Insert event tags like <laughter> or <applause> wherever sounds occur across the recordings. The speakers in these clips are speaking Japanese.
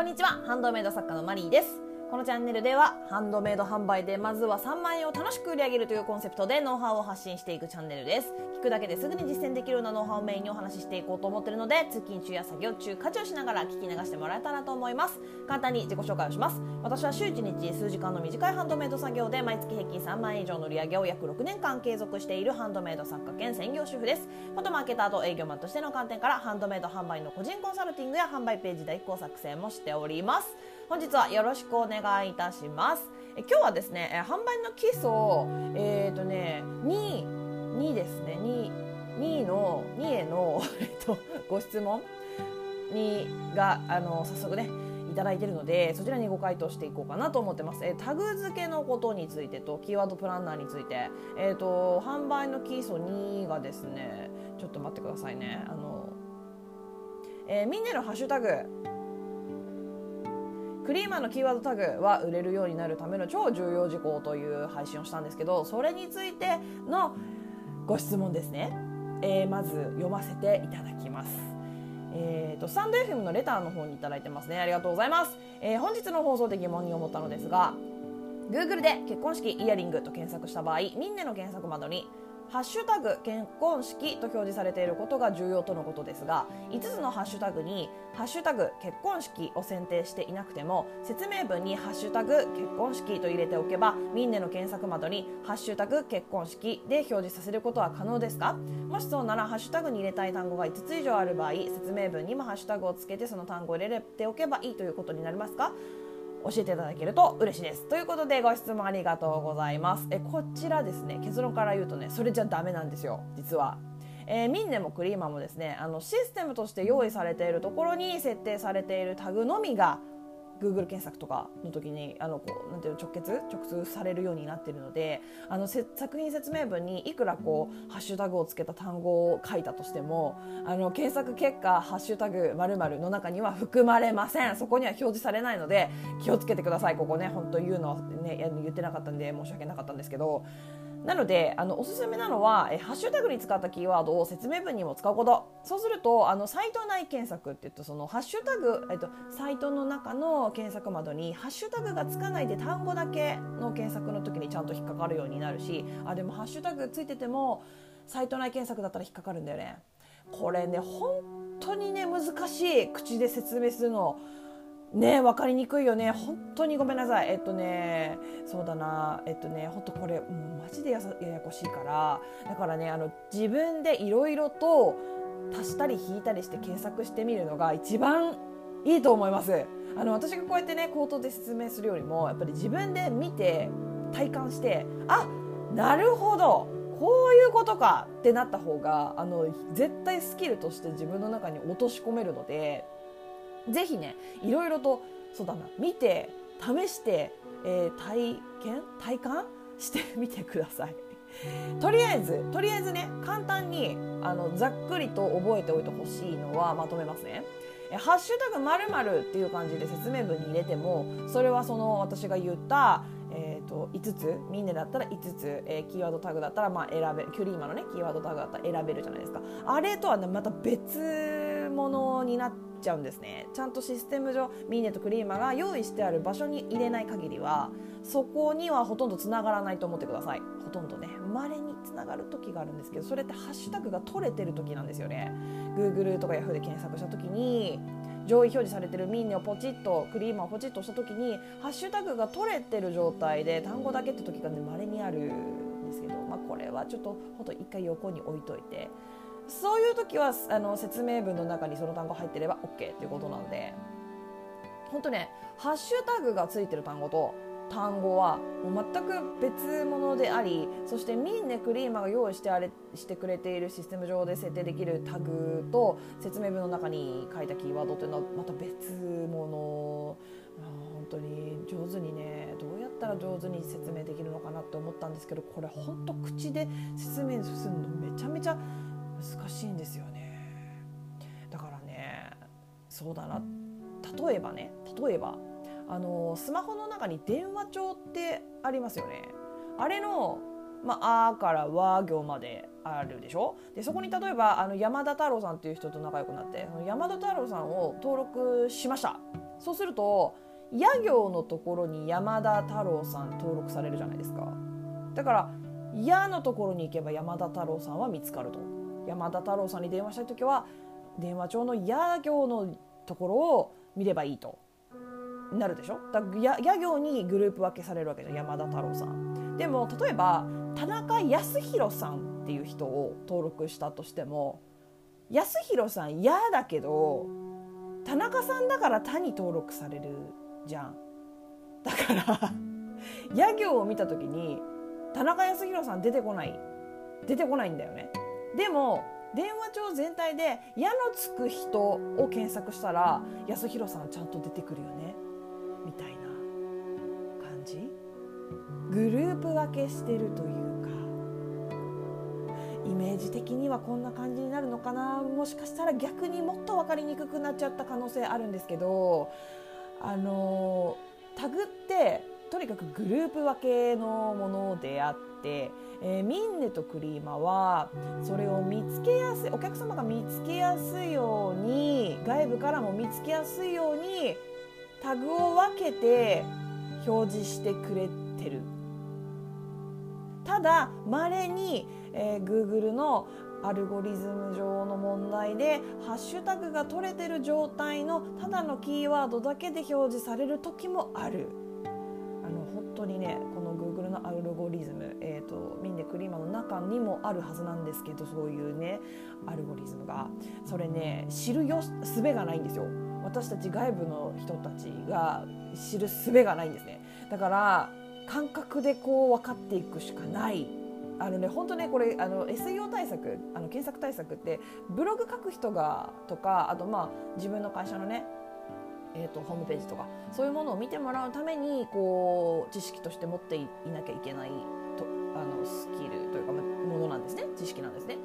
こんにちは。ハンドメイド作家のマリーです。このチャンネルではハンドメイド販売でまずは3万円を楽しく売り上げるというコンセプトでノウハウを発信していくチャンネルです。聞くだけですぐに実践できるようなノウハウをメインにお話ししていこうと思ってるので通勤中や作業中家事をしながら聞き流してもらえたらと思います。簡単に自己紹介をします。私は週1日数時間の短いハンドメイド作業で毎月平均3万円以上の売り上げを約6年間継続しているハンドメイド作家兼専業主婦です。元マーケターと営業マンとしての観点からハンドメイド販売の個人コンサルティングや販売ページ代行作成もしております。本日はよろしくお願いいたします。え今日はですね販売の基礎えっ、ー、とね2 2ですね2 2の2への、<laughs> ご質問？にがあの早速ねいただいているのでそちらにご回答していこうかなと思ってます。えタグ付けのことについてとキーワードプランナーについて、えーと、販売の基礎2がですねちょっと待ってくださいね。あの、えー、みんなのハッシュタグクリーマーのキーワードタグは売れるようになるための超重要事項という配信をしたんですけどそれについてのご質問ですね、えー、まず読ませていただきます。えーと、スタンド FM のレターの方に頂いてますね。ありがとうございます、えー、本日の放送で疑問に思ったのですが Google で結婚式イヤリングと検索した場合ミンネの検索窓にハッシュタグ結婚式と表示されていることが重要とのことですが5つのハッシュタグにハッシュタグ結婚式を選定していなくても説明文にハッシュタグ結婚式と入れておけばミンネの検索窓にハッシュタグ結婚式で表示させることは可能ですか？もしそうならハッシュタグに入れたい単語が5つ以上ある場合説明文にもハッシュタグをつけてその単語を入れておけばいいということになりますか？教えていただけると嬉しいです。ということでご質問ありがとうございます。えこちらですね結論から言うとねそれじゃダメなんですよ実は。えー、ミンネもクリーマーもですねあのシステムとして用意されているところに設定されているタグのみが Google 検索とかの時にあのこうなんていう直結直通されるようになっているのであの作品説明文にいくらこうハッシュタグをつけた単語を書いたとしてもあの検索結果「ハッシュタグまるの中には含まれません。そこには表示されないので気をつけてください。ここね本当言うのはね言ってなかったんで申し訳なかったんですけどなのであのおすすめなのはえハッシュタグに使ったキーワードを説明文にも使うこと。そうするとあのサイト内検索って言うとそのハッシュタグ、えっと、サイトの中の検索窓にハッシュタグがつかないで単語だけの検索の時にちゃんと引っかかるようになるしあでもハッシュタグついててもサイト内検索だったら引っかかるんだよね。これね本当にね難しい口で説明するの。ね分かりにくいよね。本当にごめんなさい。えっとねそうだな。えっとね本当これもうマジでやややこしいから。だからねあの自分でいろいろと足したり引いたりして検索してみるのが一番いいと思います。あの私がこうやってね口頭で説明するよりもやっぱり自分で見て体感してあなるほど。こういうことかってなった方があの絶対スキルとして自分の中に落とし込めるのでぜひねいろいろとそうだな見て試して、えー、体験？体感？<laughs> してみてください。とりあえずとりあえずね簡単にあのざっくりと覚えておいてほしいのはまとめますね。ハッシュタグまるっていう感じで説明文に入れてもそれはその私が言ったえーと、5つ？ミンネだったら5つ、えー、キーワードタグだったらまあ選べキュリーマのねキーワードタグだったら選べるじゃないですか。あれとはねまた別物になっちゃうんですね。ちゃんとシステム上ミーネとクリーマが用意してある場所に入れない限りはそこにはほとんどつながらないと思ってください。ほとんどね。稀につながる時があるんですけどそれってハッシュタグが取れてる時なんですよね。Google とか Yahoo で検索した時に上位表示されてるミーネをポチッとクリーマをポチッとした時にハッシュタグが取れてる状態で単語だけって時がね稀にあるんですけど、まあ、これはちょっとほんと一回横に置いといてそういう時はあの説明文の中にその単語入ってれば OK っていうことなので。本当ねハッシュタグがついてる単語と単語はもう全く別物でありそしてミンネクリーマが用意してあれしてくれているシステム上で設定できるタグと説明文の中に書いたキーワードというのはまた別物。本当に上手にねどうやったら上手に説明できるのかなって思ったんですけどこれ本当口で説明するのめちゃめちゃ難しいんですよね。だからねそうだな。例えばね例えばあのスマホの中に電話帳ってありますよね。あれのまあ、あから和行まであるでしょ？でそこに例えばあの山田太郎さんっていう人と仲良くなって山田太郎さんを登録しました。そうすると家行のところに山田太郎さん登録されるじゃないですか。だから「や」のところに行けば山田太郎さんは見つかると。山田太郎さんに電話したい時は電話帳の「や」行のところを見ればいいとなるでしょ？だやや行にグループ分けされるわけじゃ山田太郎さん。でも例えば田中康弘さんっていう人を登録したとしても康弘さん嫌だけど田中さんだから他に登録されるじゃん。だから <laughs> 野行を見た時に田中康弘さん出てこない出てこないんだよね。でも電話帳全体で「矢のつく人」を検索したら安弘さんちゃんと出てくるよねみたいな感じ？グループ分けしてるというか。イメージ的にはこんな感じになるのかな？もしかしたら逆にもっと分かりにくくなっちゃった可能性あるんですけどあのタグってとにかくグループ分けのものであって、えー、ミンネとクリーマはそれを見つけやすいお客様が見つけやすいように外部からも見つけやすいようにタグを分けて表示してくれてる。ただまれに、えー、Google のアルゴリズム上の問題でハッシュタグが取れてる状態のただのキーワードだけで表示される時もある。の本当にねこの Google のアルゴリズム、えーと、ミンネクリーマの中にもあるはずなんですけどそういうねアルゴリズムが。それね知るよすべがないんですよ。私たち外部の人たちが知るすべがないんですね。だから感覚でこう分かっていくしかない。あのね本当ねこれあの SEO 対策あの検索対策ってブログ書く人がとかあとまあ自分の会社のねえーと、ホームページとかそういうものを見てもらうためにこう知識として持っていなきゃいけないとあのスキルというかものなんですね知識なんですね。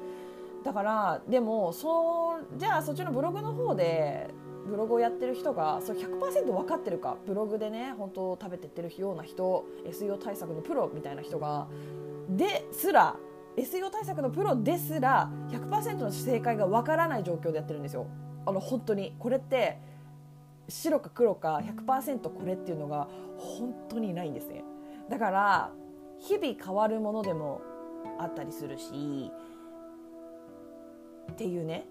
だからでもそうじゃあそっちのブログの方でブログをやってる人がそれ100%分かってるかブログでね本当食べてってるような人 SEO 対策のプロみたいな人がですら SEO 対策のプロですら100%の正解が分からない状況でやってるんですよ。あの本当にこれって白か黒か100%これっていうのが本当にないんですね。だから日々変わるものでもあったりするしっていうね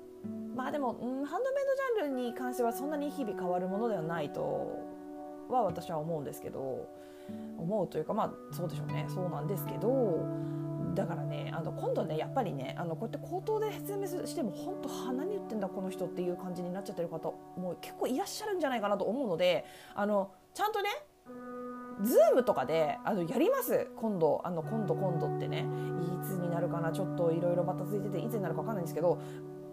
まあでも、うん、ハンドメイドジャンルに関してはそんなに日々変わるものではないとは私は思うんですけど思うというかまあそうでしょうねそうなんですけどだからねあの今度ねやっぱりねあのこうやって口頭で説明しても本当は何言ってんだこの人っていう感じになっちゃってる方もう結構いらっしゃるんじゃないかなと思うのであのちゃんとねズームとかであのやります？今度あの今度今度ってねいつになるかなちょっといろいろばたついてていつになるか分かんないんですけど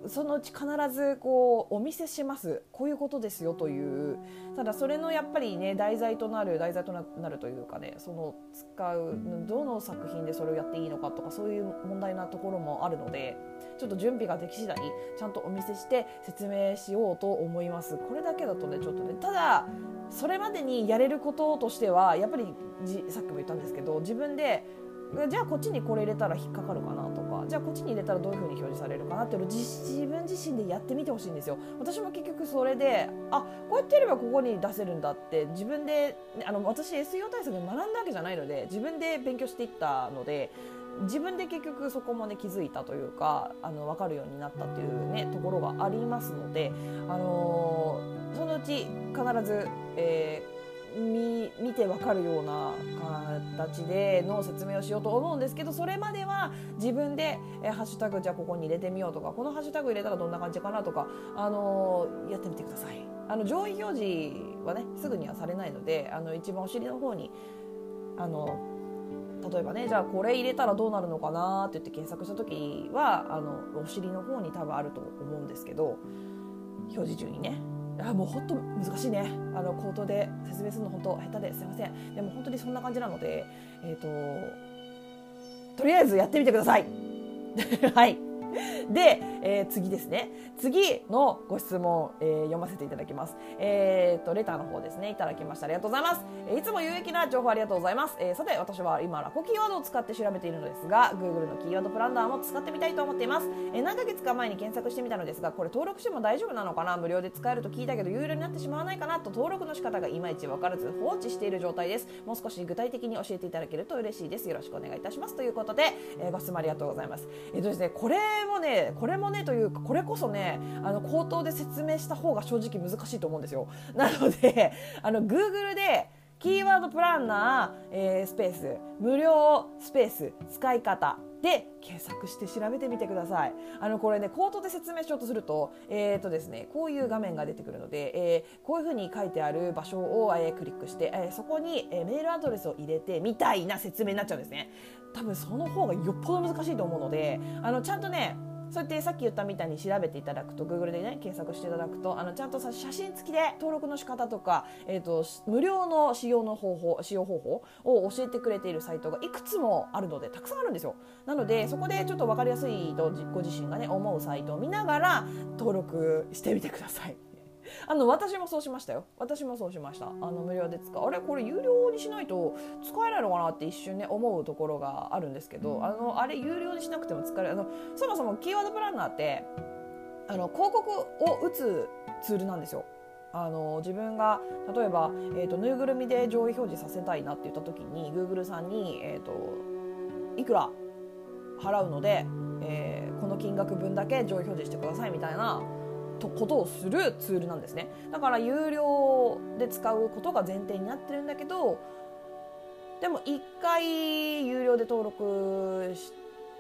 そのうち必ずこうお見せします。こういうことですよという。ただそれのやっぱりね題材となる題材となるというかねその使うどの作品でそれをやっていいのかとかそういう問題なところもあるのでちょっと準備ができ次第ちゃんとお見せして説明しようと思います。これだけだとねちょっとねただそれまでにやれることとしてはやっぱりさっきも言ったんですけど自分でじゃあこっちにこれ入れたら引っかかるかなとか。じゃあこっちに入れたらどういうふうに表示されるかなっていうのを自分自身でやってみてほしいんですよ。私も結局それであこうやってやればここに出せるんだって自分であの私 SEO 対策で学んだわけじゃないので自分で勉強していったので自分で結局そこもね気づいたというかあの分かるようになったっていうねところがありますので、あのー、そのうち必ず、えー見てわかるような形での説明をしようと思うんですけどそれまでは自分で、えハッシュタグじゃあここに入れてみようとかこのハッシュタグ入れたらどんな感じかなとか、あのー、やってみてください。あの上位表示はねすぐにはされないのであの一番お尻の方にあの例えばねじゃあこれ入れたらどうなるのかなって言って検索した時はあのお尻の方に多分あると思うんですけど表示中にね。やもう本当難しいね。あの口頭で説明するの本当下手ですいません。でも本当にそんな感じなのでえっ、ー、ととりあえずやってみてください。<laughs> はい。で、えー、次ですね。次のご質問、えー、読ませていただきます。えー、っとレターの方ですね。いただきました。ありがとうございます、え、いつも有益な情報ありがとうございます、え、さて私は今ラコキーワードを使って調べているのですが Google のキーワードプランナーも使ってみたいと思っています、え、何ヶ月か前に検索してみたのですがこれ登録しても大丈夫なのかな？無料で使えると聞いたけど有料になってしまわないかな？と登録の仕方がいまいち分からず放置している状態です。もう少し具体的に教えていただけると嬉しいです。よろしくお願いいたします。ということで、えー、ご質問ありがとうございます。えっ、とですねこれもねこれもねというかこれこそねあの口頭で説明した方が正直難しいと思うんですよなので <laughs> あの Google でキーワードプランナー、えー、スペース無料スペース使い方で検索して調べてみてください。あのこれね口頭で説明しようとすると,、えーとですね、こういう画面が出てくるので、えー、こういうふうに書いてある場所を、えー、クリックして、えー、そこに、えー、メールアドレスを入れてみたいな説明になっちゃうんですね。多分その方がよっぽど難しいと思うのであのちゃんとねそうやってさっき言ったみたいに調べていただくと Google でね検索していただくとあのちゃんとさ写真付きで登録の仕方とか、えーと、無料の使用の方法使用方法を教えてくれているサイトがいくつもあるのでたくさんあるんですよなのでそこでちょっと分かりやすいとご自身がね思うサイトを見ながら登録してみてください。あの私もそうしましたよ。私もそうしました。あの無料で使う。あれこれ有料にしないと使えないのかなって一瞬ね思うところがあるんですけどあのあれ有料にしなくても使える。あのそもそもキーワードプランナーってあの広告を打つツールなんですよ。あの自分が例えば、えーと、ぬいぐるみで上位表示させたいなって言った時に Google さんに、えーと、いくら払うので、えー、この金額分だけ上位表示してくださいみたいなことをするツールなんですね。だから有料で使うことが前提になってるんだけどでも1回有料で登録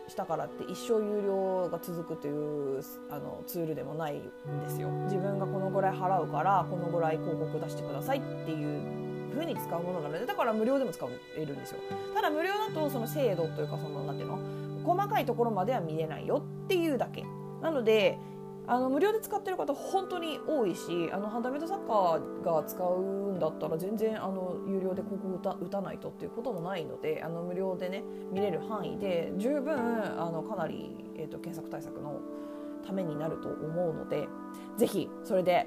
したからって一生有料が続くというあのツールでもないんですよ。自分がこのぐらい払うからこのぐらい広告出してくださいっていう風に使うものなのでだから無料でも使えるんですよ。ただ無料だとその精度というかその何ていうの細かいところまでは見れないよっていうだけ。なのであの無料で使ってる方本当に多いしあのハンダメイドサッカーが使うんだったら全然あの有料で広告打た打たないとっていうこともないのであの無料でね見れる範囲で十分あのかなり、えーと、検索対策のためになると思うのでぜひそれで、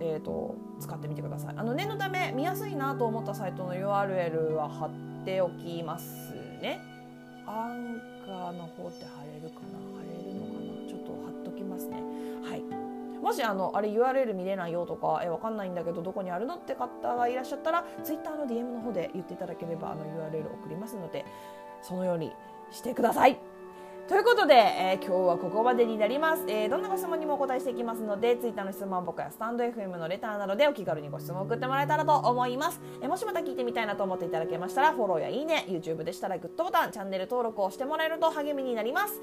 えーと、使ってみてください。あの念のため見やすいなと思ったサイトの URL は貼っておきますね。アンカーの方って貼れるかな？貼れる貼っときますね。はい。もしあのあれ URL 見れないよとかえわかんないんだけどどこにあるのって方がいらっしゃったら Twitter の DM の方で言っていただければあの URL 送りますのでそのようにしてください。ということで、えー、今日はここまでになります、えー、どんなご質問にもお答えしていきますので Twitter の質問箱やスタンド FM のレターなどでお気軽にご質問送ってもらえたらと思います、えー、もしまた聞いてみたいなと思っていただけましたらフォローやいいね YouTube でしたらグッドボタンチャンネル登録をしてもらえると励みになります。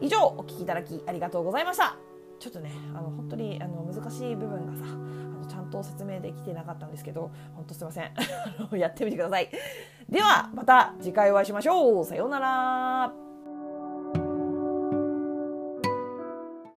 以上お聞きいただきありがとうございました。ちょっとねあの本当にあの難しい部分がさあのちゃんと説明できてなかったんですけど本当すいません。<laughs> やってみてください。ではまた次回お会いしましょう。さようなら。